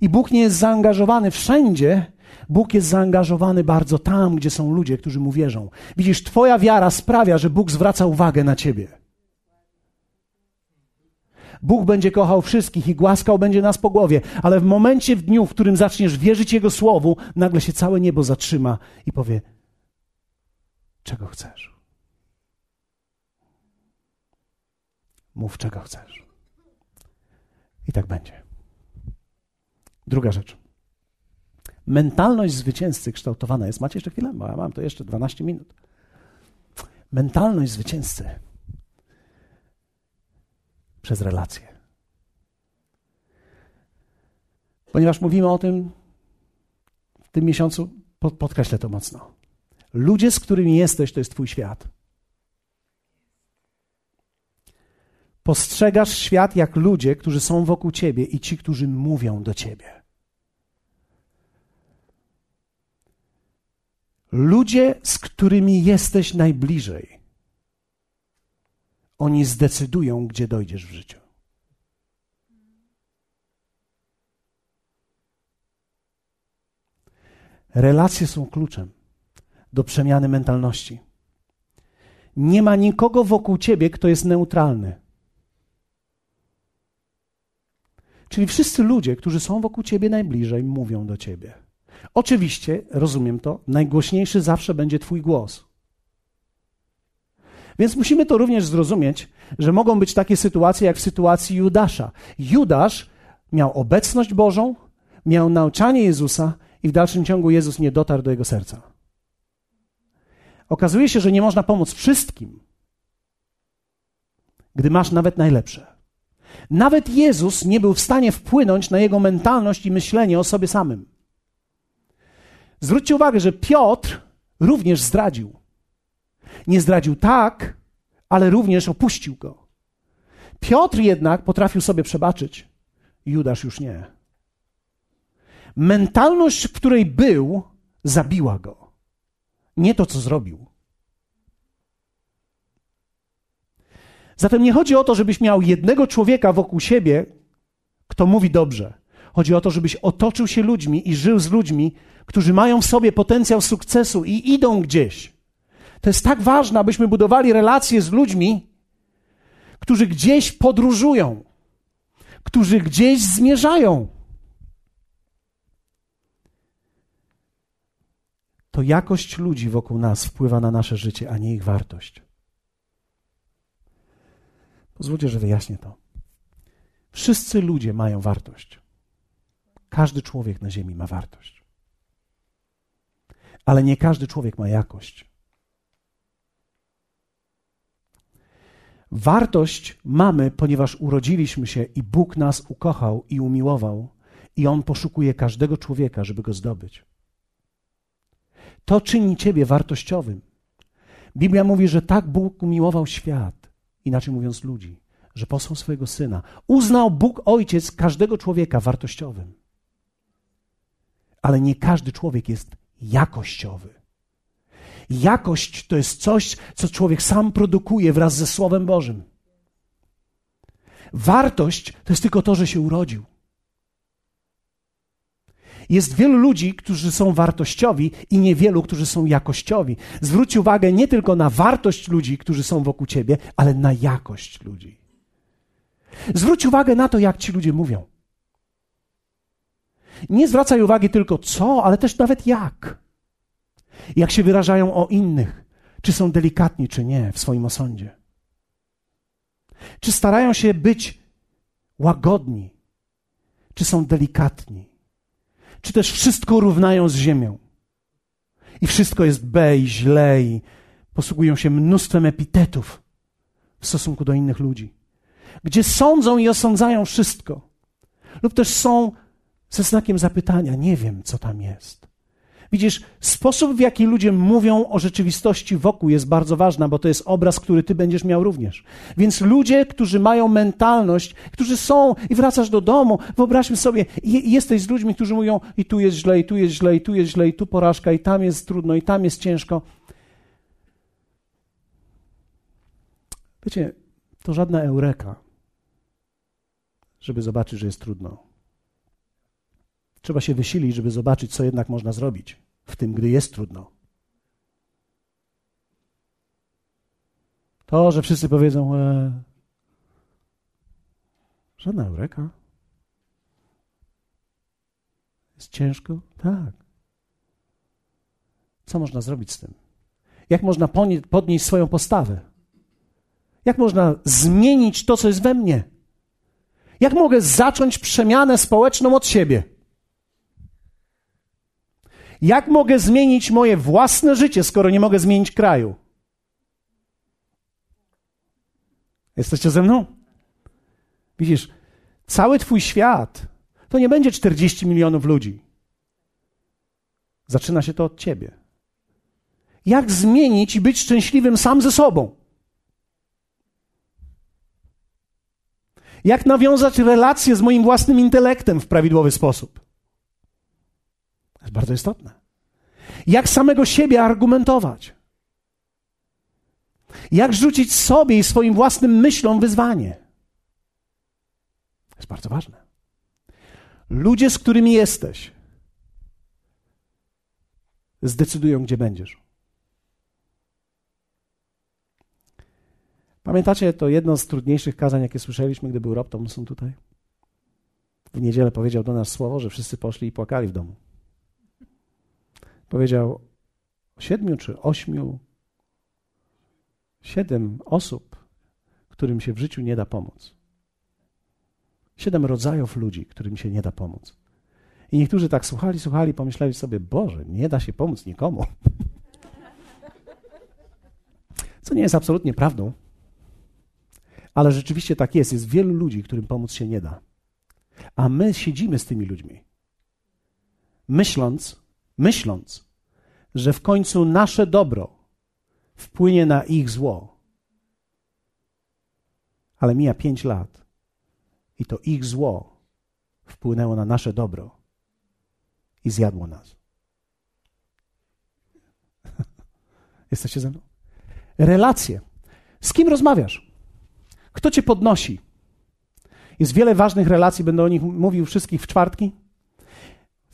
i Bóg nie jest zaangażowany wszędzie. Bóg jest zaangażowany bardzo tam, gdzie są ludzie, którzy mu wierzą. Widzisz, Twoja wiara sprawia, że Bóg zwraca uwagę na Ciebie. Bóg będzie kochał wszystkich i głaskał będzie nas po głowie, ale w momencie, w dniu, w którym zaczniesz wierzyć Jego słowu, nagle się całe niebo zatrzyma i powie: Czego chcesz? Mów, czego chcesz. I tak będzie. Druga rzecz. Mentalność zwycięzcy kształtowana jest. Macie jeszcze chwilę? Bo ja mam to jeszcze 12 minut. Mentalność zwycięzcy przez relacje. Ponieważ mówimy o tym w tym miesiącu, podkreślę to mocno. Ludzie, z którymi jesteś, to jest Twój świat. Postrzegasz świat jak ludzie, którzy są wokół ciebie i ci, którzy mówią do ciebie. Ludzie, z którymi jesteś najbliżej, oni zdecydują, gdzie dojdziesz w życiu. Relacje są kluczem do przemiany mentalności. Nie ma nikogo wokół ciebie, kto jest neutralny. Czyli wszyscy ludzie, którzy są wokół ciebie najbliżej, mówią do ciebie. Oczywiście, rozumiem to, najgłośniejszy zawsze będzie Twój głos. Więc musimy to również zrozumieć, że mogą być takie sytuacje jak w sytuacji Judasza. Judasz miał obecność Bożą, miał nauczanie Jezusa i w dalszym ciągu Jezus nie dotarł do jego serca. Okazuje się, że nie można pomóc wszystkim, gdy masz nawet najlepsze. Nawet Jezus nie był w stanie wpłynąć na jego mentalność i myślenie o sobie samym. Zwróćcie uwagę, że Piotr również zdradził. Nie zdradził tak, ale również opuścił go. Piotr jednak potrafił sobie przebaczyć, Judasz już nie. Mentalność, w której był, zabiła go. Nie to, co zrobił. Zatem nie chodzi o to, żebyś miał jednego człowieka wokół siebie, kto mówi dobrze. Chodzi o to, żebyś otoczył się ludźmi i żył z ludźmi, którzy mają w sobie potencjał sukcesu i idą gdzieś. To jest tak ważne, abyśmy budowali relacje z ludźmi, którzy gdzieś podróżują, którzy gdzieś zmierzają. To jakość ludzi wokół nas wpływa na nasze życie, a nie ich wartość. Pozwólcie, że wyjaśnię to. Wszyscy ludzie mają wartość. Każdy człowiek na Ziemi ma wartość. Ale nie każdy człowiek ma jakość. Wartość mamy, ponieważ urodziliśmy się i Bóg nas ukochał i umiłował, i On poszukuje każdego człowieka, żeby go zdobyć. To czyni ciebie wartościowym. Biblia mówi, że tak Bóg umiłował świat, inaczej mówiąc ludzi, że posłał swojego syna. Uznał Bóg Ojciec każdego człowieka wartościowym. Ale nie każdy człowiek jest jakościowy. Jakość to jest coś, co człowiek sam produkuje wraz ze Słowem Bożym. Wartość to jest tylko to, że się urodził. Jest wielu ludzi, którzy są wartościowi i niewielu, którzy są jakościowi. Zwróć uwagę nie tylko na wartość ludzi, którzy są wokół ciebie, ale na jakość ludzi. Zwróć uwagę na to, jak ci ludzie mówią. Nie zwracaj uwagi tylko co, ale też nawet jak. Jak się wyrażają o innych, czy są delikatni, czy nie w swoim osądzie. Czy starają się być łagodni, czy są delikatni czy też wszystko równają z ziemią. I wszystko jest B i źle i posługują się mnóstwem epitetów w stosunku do innych ludzi. Gdzie sądzą i osądzają wszystko. Lub też są ze znakiem zapytania, nie wiem, co tam jest. Widzisz, sposób, w jaki ludzie mówią o rzeczywistości wokół jest bardzo ważny, bo to jest obraz, który ty będziesz miał również. Więc ludzie, którzy mają mentalność, którzy są i wracasz do domu, wyobraźmy sobie, jesteś z ludźmi, którzy mówią i tu jest źle, i tu jest źle, i tu jest źle, i tu porażka, i tam jest trudno, i tam jest ciężko. Wiecie, to żadna eureka, żeby zobaczyć, że jest trudno. Trzeba się wysilić, żeby zobaczyć, co jednak można zrobić w tym, gdy jest trudno. To, że wszyscy powiedzą, e, żadna eureka. Jest ciężko? Tak. Co można zrobić z tym? Jak można podnieść swoją postawę? Jak można zmienić to, co jest we mnie? Jak mogę zacząć przemianę społeczną od siebie? Jak mogę zmienić moje własne życie, skoro nie mogę zmienić kraju? Jesteście ze mną? Widzisz, cały Twój świat to nie będzie 40 milionów ludzi. Zaczyna się to od Ciebie. Jak zmienić i być szczęśliwym sam ze sobą? Jak nawiązać relacje z moim własnym intelektem w prawidłowy sposób? To jest bardzo istotne. Jak samego siebie argumentować? Jak rzucić sobie i swoim własnym myślom wyzwanie? To jest bardzo ważne. Ludzie, z którymi jesteś, zdecydują, gdzie będziesz. Pamiętacie to jedno z trudniejszych kazań, jakie słyszeliśmy, gdy był Rob Thompson tutaj? W niedzielę powiedział do nas słowo, że wszyscy poszli i płakali w domu. Powiedział siedmiu czy ośmiu, siedem osób, którym się w życiu nie da pomóc. Siedem rodzajów ludzi, którym się nie da pomóc. I niektórzy tak słuchali, słuchali, pomyśleli sobie, Boże, nie da się pomóc nikomu. *laughs* Co nie jest absolutnie prawdą, ale rzeczywiście tak jest. Jest wielu ludzi, którym pomóc się nie da. A my siedzimy z tymi ludźmi, myśląc, myśląc, że w końcu nasze dobro wpłynie na ich zło. Ale mija pięć lat i to ich zło wpłynęło na nasze dobro i zjadło nas. *laughs* Jesteście ze mną? Relacje. Z kim rozmawiasz? Kto cię podnosi? Jest wiele ważnych relacji, będę o nich mówił wszystkich w czwartki.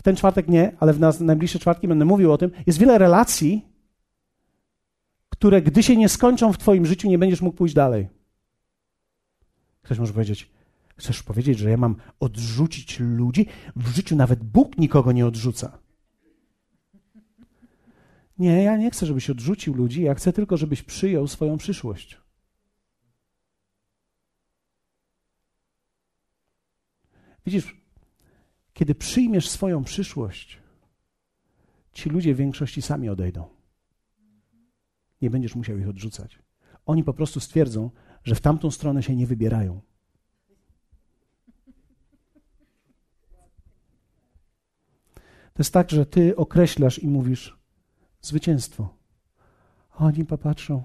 Ten czwartek nie, ale w nas, najbliższe czwartki będę mówił o tym. Jest wiele relacji, które gdy się nie skończą w Twoim życiu, nie będziesz mógł pójść dalej. Ktoś może powiedzieć, chcesz powiedzieć, że ja mam odrzucić ludzi? W życiu nawet Bóg nikogo nie odrzuca. Nie, ja nie chcę, żebyś odrzucił ludzi, ja chcę tylko, żebyś przyjął swoją przyszłość. Widzisz, kiedy przyjmiesz swoją przyszłość, ci ludzie w większości sami odejdą. Nie będziesz musiał ich odrzucać. Oni po prostu stwierdzą, że w tamtą stronę się nie wybierają. To jest tak, że ty określasz i mówisz zwycięstwo. Oni popatrzą,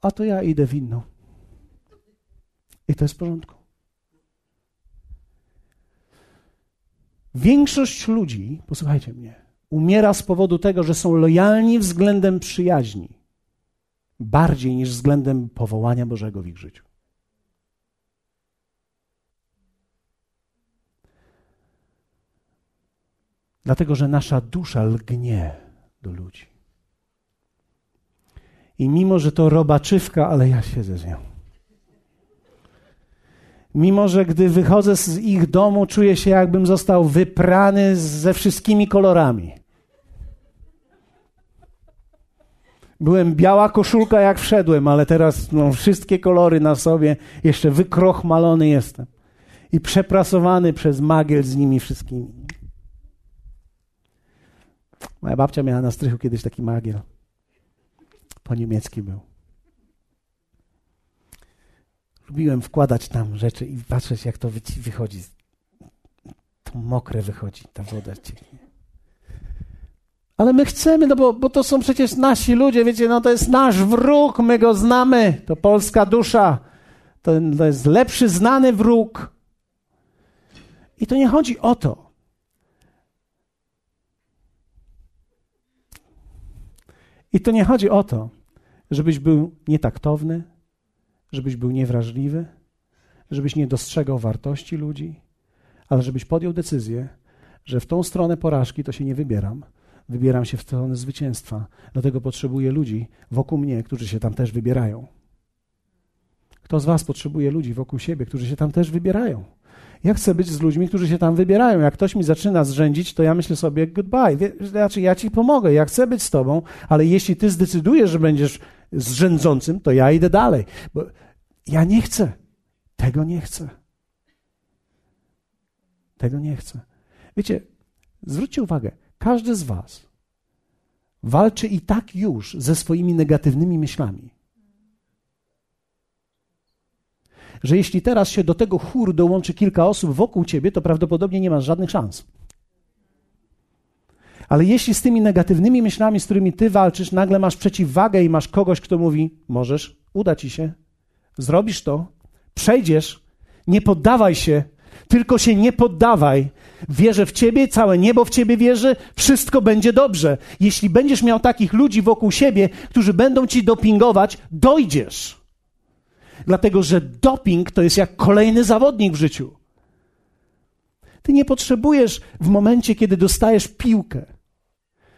a to ja idę w inną. I to jest w porządku. Większość ludzi, posłuchajcie mnie, umiera z powodu tego, że są lojalni względem przyjaźni, bardziej niż względem powołania Bożego w ich życiu. Dlatego, że nasza dusza lgnie do ludzi. I mimo, że to robaczywka, ale ja siedzę z nią. Mimo, że gdy wychodzę z ich domu, czuję się, jakbym został wyprany ze wszystkimi kolorami. Byłem biała koszulka, jak wszedłem, ale teraz no, wszystkie kolory na sobie, jeszcze wykrochmalony jestem. I przeprasowany przez magiel z nimi wszystkimi. Moja babcia miała na strychu kiedyś taki magiel. Po niemiecki był. Lubiłem wkładać tam rzeczy i patrzeć, jak to wychodzi. To mokre wychodzi, ta woda cieknie. Ale my chcemy, no bo, bo to są przecież nasi ludzie, wiecie, no to jest nasz wróg, my go znamy, to polska dusza, to, to jest lepszy znany wróg. I to nie chodzi o to. I to nie chodzi o to, żebyś był nietaktowny, żebyś był niewrażliwy, żebyś nie dostrzegał wartości ludzi, ale żebyś podjął decyzję, że w tą stronę porażki to się nie wybieram. Wybieram się w stronę zwycięstwa. Dlatego potrzebuję ludzi wokół mnie, którzy się tam też wybierają. Kto z Was potrzebuje ludzi wokół siebie, którzy się tam też wybierają? Ja chcę być z ludźmi, którzy się tam wybierają. Jak ktoś mi zaczyna zrzędzić, to ja myślę sobie goodbye. Znaczy, ja ci pomogę, ja chcę być z tobą, ale jeśli ty zdecydujesz, że będziesz zrzędzącym, to ja idę dalej. Bo ja nie chcę. Tego nie chcę. Tego nie chcę. Wiecie, zwróćcie uwagę, każdy z Was walczy i tak już ze swoimi negatywnymi myślami. Że jeśli teraz się do tego chóru dołączy kilka osób wokół ciebie, to prawdopodobnie nie masz żadnych szans. Ale jeśli z tymi negatywnymi myślami, z którymi ty walczysz, nagle masz przeciwwagę i masz kogoś, kto mówi: Możesz, uda ci się, zrobisz to, przejdziesz, nie poddawaj się, tylko się nie poddawaj. Wierzę w Ciebie, całe niebo w Ciebie wierzy, wszystko będzie dobrze. Jeśli będziesz miał takich ludzi wokół siebie, którzy będą Ci dopingować, dojdziesz. Dlatego, że doping to jest jak kolejny zawodnik w życiu. Ty nie potrzebujesz w momencie, kiedy dostajesz piłkę,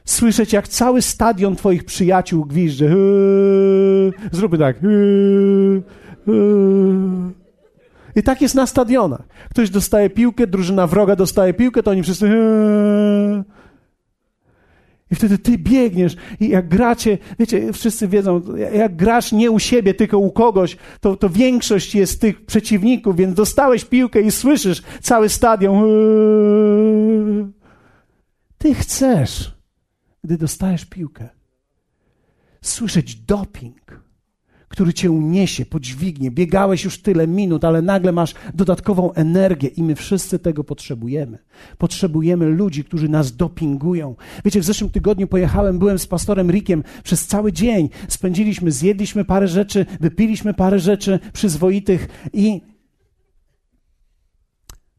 słyszeć, jak cały stadion Twoich przyjaciół gwizdże. Eee, zróbmy tak. Eee, eee. I tak jest na stadionach. Ktoś dostaje piłkę, drużyna wroga dostaje piłkę, to oni wszyscy. I wtedy ty biegniesz i jak gracie, wiecie, wszyscy wiedzą, jak grasz nie u siebie, tylko u kogoś, to, to większość jest tych przeciwników, więc dostałeś piłkę i słyszysz cały stadion. Ty chcesz, gdy dostajesz piłkę, słyszeć doping, który cię uniesie, podźwignie. Biegałeś już tyle minut, ale nagle masz dodatkową energię i my wszyscy tego potrzebujemy. Potrzebujemy ludzi, którzy nas dopingują. Wiecie, w zeszłym tygodniu pojechałem, byłem z pastorem Rickiem przez cały dzień. Spędziliśmy, zjedliśmy parę rzeczy, wypiliśmy parę rzeczy przyzwoitych i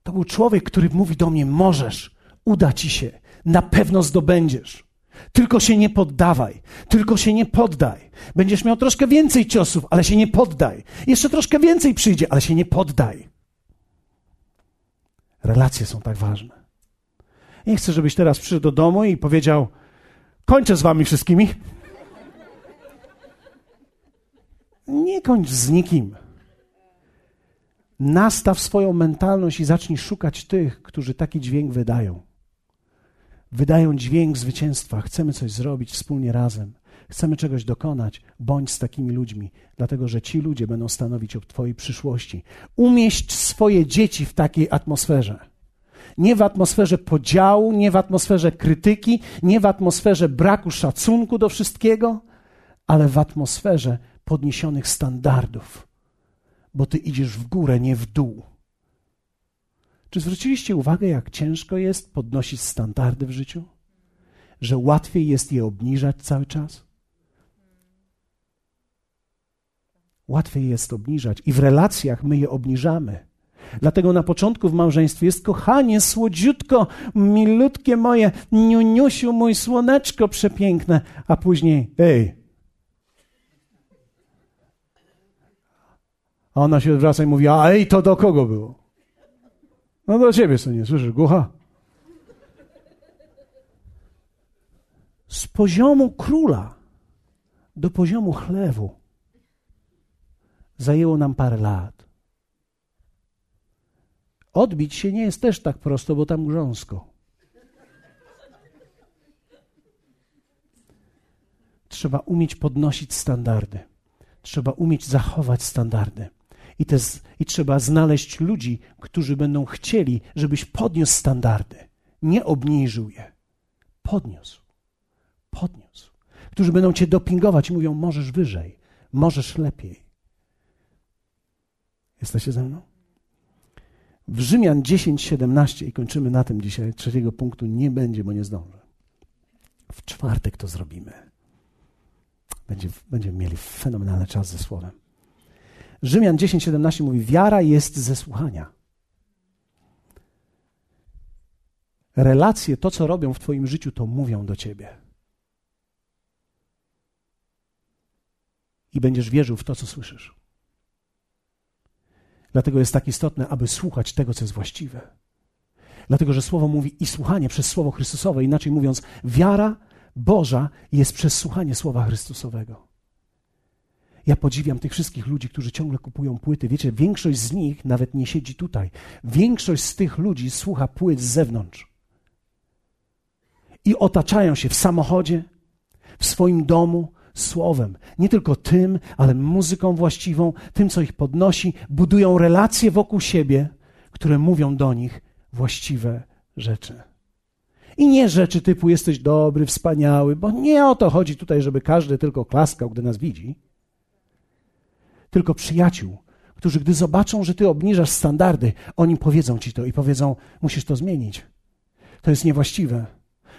to był człowiek, który mówi do mnie: Możesz, uda ci się, na pewno zdobędziesz. Tylko się nie poddawaj, tylko się nie poddaj. Będziesz miał troszkę więcej ciosów, ale się nie poddaj. Jeszcze troszkę więcej przyjdzie, ale się nie poddaj. Relacje są tak ważne. Nie chcę, żebyś teraz przyszedł do domu i powiedział: Kończę z wami wszystkimi. Nie kończ z nikim. Nastaw swoją mentalność i zacznij szukać tych, którzy taki dźwięk wydają wydają dźwięk zwycięstwa. Chcemy coś zrobić wspólnie razem. Chcemy czegoś dokonać. Bądź z takimi ludźmi, dlatego że ci ludzie będą stanowić o Twojej przyszłości. Umieść swoje dzieci w takiej atmosferze. Nie w atmosferze podziału, nie w atmosferze krytyki, nie w atmosferze braku szacunku do wszystkiego, ale w atmosferze podniesionych standardów, bo Ty idziesz w górę, nie w dół. Czy zwróciliście uwagę, jak ciężko jest podnosić standardy w życiu? Że łatwiej jest je obniżać cały czas? Łatwiej jest obniżać i w relacjach my je obniżamy. Dlatego na początku w małżeństwie jest kochanie, słodziutko, milutkie moje, niuniusiu, mój słoneczko przepiękne, a później, ej. A ona się odwraca i mówi, a ej, to do kogo było? No do ciebie, co nie słyszysz, głucha? Z poziomu króla do poziomu chlewu zajęło nam parę lat. Odbić się nie jest też tak prosto, bo tam grząsko. Trzeba umieć podnosić standardy. Trzeba umieć zachować standardy. I, te, I trzeba znaleźć ludzi, którzy będą chcieli, żebyś podniósł standardy. Nie obniżył je. Podniósł. Podniósł. Którzy będą cię dopingować i mówią: możesz wyżej, możesz lepiej. Jesteście ze mną? W Rzymian 10, 17 i kończymy na tym dzisiaj. Trzeciego punktu nie będzie, bo nie zdążę. W czwartek to zrobimy. Będzie, będziemy mieli fenomenalny czas ze Słowem. Rzymian 10:17 mówi: Wiara jest ze słuchania. Relacje, to co robią w Twoim życiu, to mówią do Ciebie. I będziesz wierzył w to, co słyszysz. Dlatego jest tak istotne, aby słuchać tego, co jest właściwe. Dlatego, że Słowo mówi i słuchanie przez Słowo Chrystusowe, inaczej mówiąc, wiara Boża jest przez słuchanie Słowa Chrystusowego. Ja podziwiam tych wszystkich ludzi, którzy ciągle kupują płyty. Wiecie, większość z nich nawet nie siedzi tutaj. Większość z tych ludzi słucha płyt z zewnątrz. I otaczają się w samochodzie, w swoim domu słowem. Nie tylko tym, ale muzyką właściwą, tym, co ich podnosi. Budują relacje wokół siebie, które mówią do nich właściwe rzeczy. I nie rzeczy typu jesteś dobry, wspaniały, bo nie o to chodzi tutaj, żeby każdy tylko klaskał, gdy nas widzi tylko przyjaciół, którzy gdy zobaczą, że ty obniżasz standardy, oni powiedzą ci to i powiedzą: Musisz to zmienić. To jest niewłaściwe.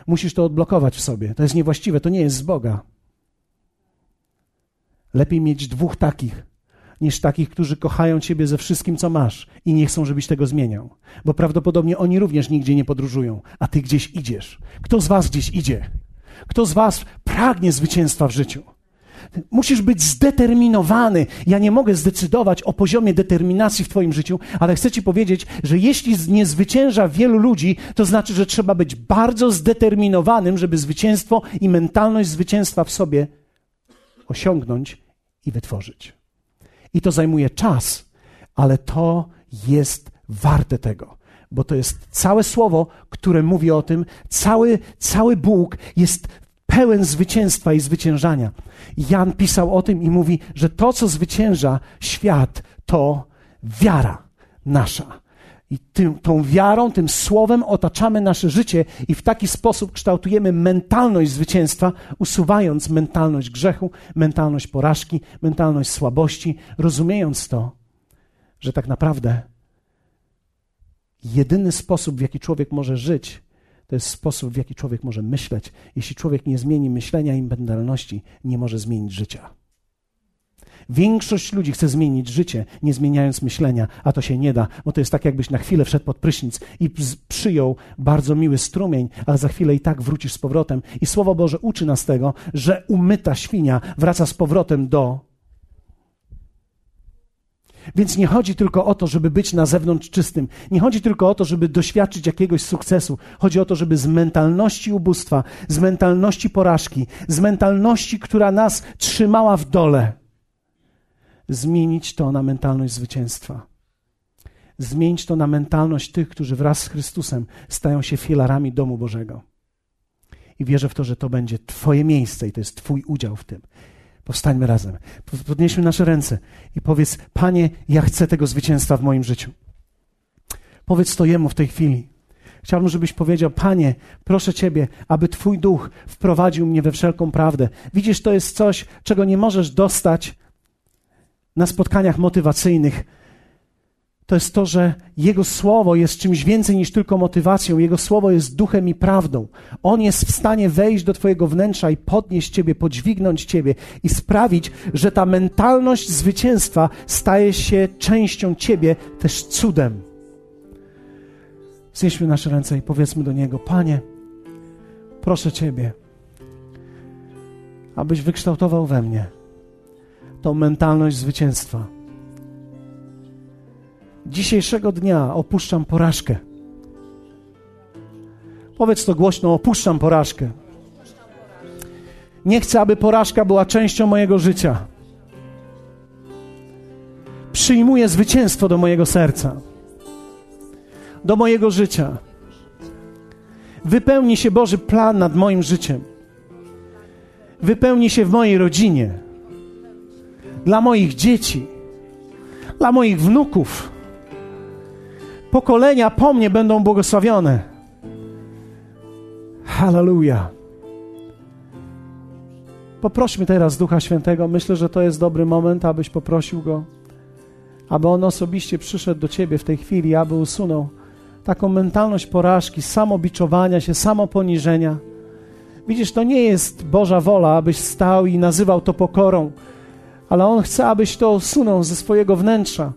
Musisz to odblokować w sobie. To jest niewłaściwe, to nie jest z Boga. Lepiej mieć dwóch takich, niż takich, którzy kochają Ciebie ze wszystkim, co masz i nie chcą, żebyś tego zmieniał. Bo prawdopodobnie oni również nigdzie nie podróżują, a Ty gdzieś idziesz. Kto z Was gdzieś idzie? Kto z Was pragnie zwycięstwa w życiu? Musisz być zdeterminowany. Ja nie mogę zdecydować o poziomie determinacji w Twoim życiu, ale chcę Ci powiedzieć, że jeśli nie zwycięża wielu ludzi, to znaczy, że trzeba być bardzo zdeterminowanym, żeby zwycięstwo i mentalność zwycięstwa w sobie osiągnąć i wytworzyć. I to zajmuje czas, ale to jest warte tego bo to jest całe słowo, które mówi o tym, cały, cały Bóg jest pełen zwycięstwa i zwyciężania. Jan pisał o tym i mówi, że to, co zwycięża świat, to wiara nasza. I tym, tą wiarą, tym słowem otaczamy nasze życie i w taki sposób kształtujemy mentalność zwycięstwa, usuwając mentalność grzechu, mentalność porażki, mentalność słabości, rozumiejąc to, że tak naprawdę jedyny sposób, w jaki człowiek może żyć, to jest sposób, w jaki człowiek może myśleć. Jeśli człowiek nie zmieni myślenia i mentalności, nie może zmienić życia. Większość ludzi chce zmienić życie, nie zmieniając myślenia, a to się nie da, bo to jest tak, jakbyś na chwilę wszedł pod prysznic i przyjął bardzo miły strumień, ale za chwilę i tak wrócisz z powrotem. I Słowo Boże uczy nas tego, że umyta świnia wraca z powrotem do więc nie chodzi tylko o to, żeby być na zewnątrz czystym. Nie chodzi tylko o to, żeby doświadczyć jakiegoś sukcesu. Chodzi o to, żeby z mentalności ubóstwa, z mentalności porażki, z mentalności, która nas trzymała w dole, zmienić to na mentalność zwycięstwa. Zmienić to na mentalność tych, którzy wraz z Chrystusem stają się filarami domu Bożego. I wierzę w to, że to będzie Twoje miejsce i to jest Twój udział w tym. Powstańmy razem. Podnieśmy nasze ręce i powiedz: Panie, ja chcę tego zwycięstwa w moim życiu. Powiedz to Jemu w tej chwili. Chciałbym, żebyś powiedział: Panie, proszę Ciebie, aby Twój duch wprowadził mnie we wszelką prawdę. Widzisz, to jest coś, czego nie możesz dostać na spotkaniach motywacyjnych to jest to, że Jego Słowo jest czymś więcej niż tylko motywacją. Jego Słowo jest duchem i prawdą. On jest w stanie wejść do Twojego wnętrza i podnieść Ciebie, podźwignąć Ciebie i sprawić, że ta mentalność zwycięstwa staje się częścią Ciebie, też cudem. Znieśmy nasze ręce i powiedzmy do Niego: Panie, proszę Ciebie, abyś wykształtował we mnie tą mentalność zwycięstwa dzisiejszego dnia opuszczam porażkę. Powiedz to głośno: opuszczam porażkę. Nie chcę, aby porażka była częścią mojego życia. Przyjmuję zwycięstwo do mojego serca, do mojego życia. Wypełni się Boży plan nad moim życiem. Wypełni się w mojej rodzinie, dla moich dzieci, dla moich wnuków pokolenia po mnie będą błogosławione. Hallelujah. Poprośmy teraz Ducha Świętego. Myślę, że to jest dobry moment, abyś poprosił Go, aby On osobiście przyszedł do Ciebie w tej chwili, aby usunął taką mentalność porażki, samobiczowania się, samoponiżenia. Widzisz, to nie jest Boża wola, abyś stał i nazywał to pokorą, ale On chce, abyś to usunął ze swojego wnętrza.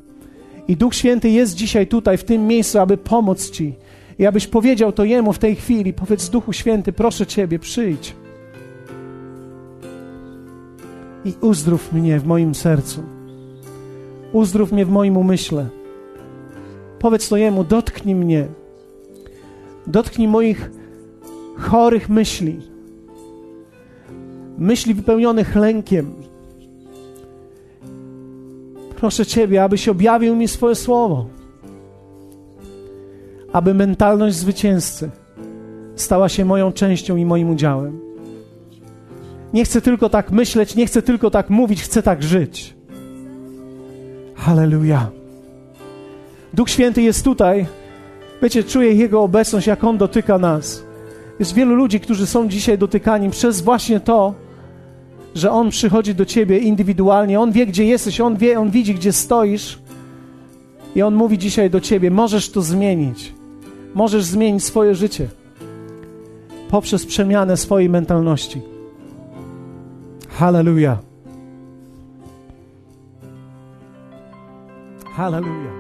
I Duch Święty jest dzisiaj tutaj, w tym miejscu, aby pomóc Ci. I abyś powiedział to Jemu w tej chwili. Powiedz Duchu Święty, proszę Ciebie, przyjdź. I uzdrów mnie w moim sercu. Uzdrów mnie w moim umyśle. Powiedz to Jemu, dotknij mnie. Dotknij moich chorych myśli. Myśli wypełnionych lękiem, Proszę Ciebie, abyś objawił mi swoje słowo, aby mentalność zwycięzcy stała się moją częścią i moim udziałem. Nie chcę tylko tak myśleć, nie chcę tylko tak mówić, chcę tak żyć. Halleluja. Duch Święty jest tutaj. Wiecie, czuję Jego obecność, jak On dotyka nas. Jest wielu ludzi, którzy są dzisiaj dotykani przez właśnie to, że On przychodzi do ciebie indywidualnie, On wie, gdzie jesteś, On wie, On widzi, gdzie stoisz i On mówi dzisiaj do ciebie, możesz to zmienić. Możesz zmienić swoje życie poprzez przemianę swojej mentalności. Hallelujah. Hallelujah.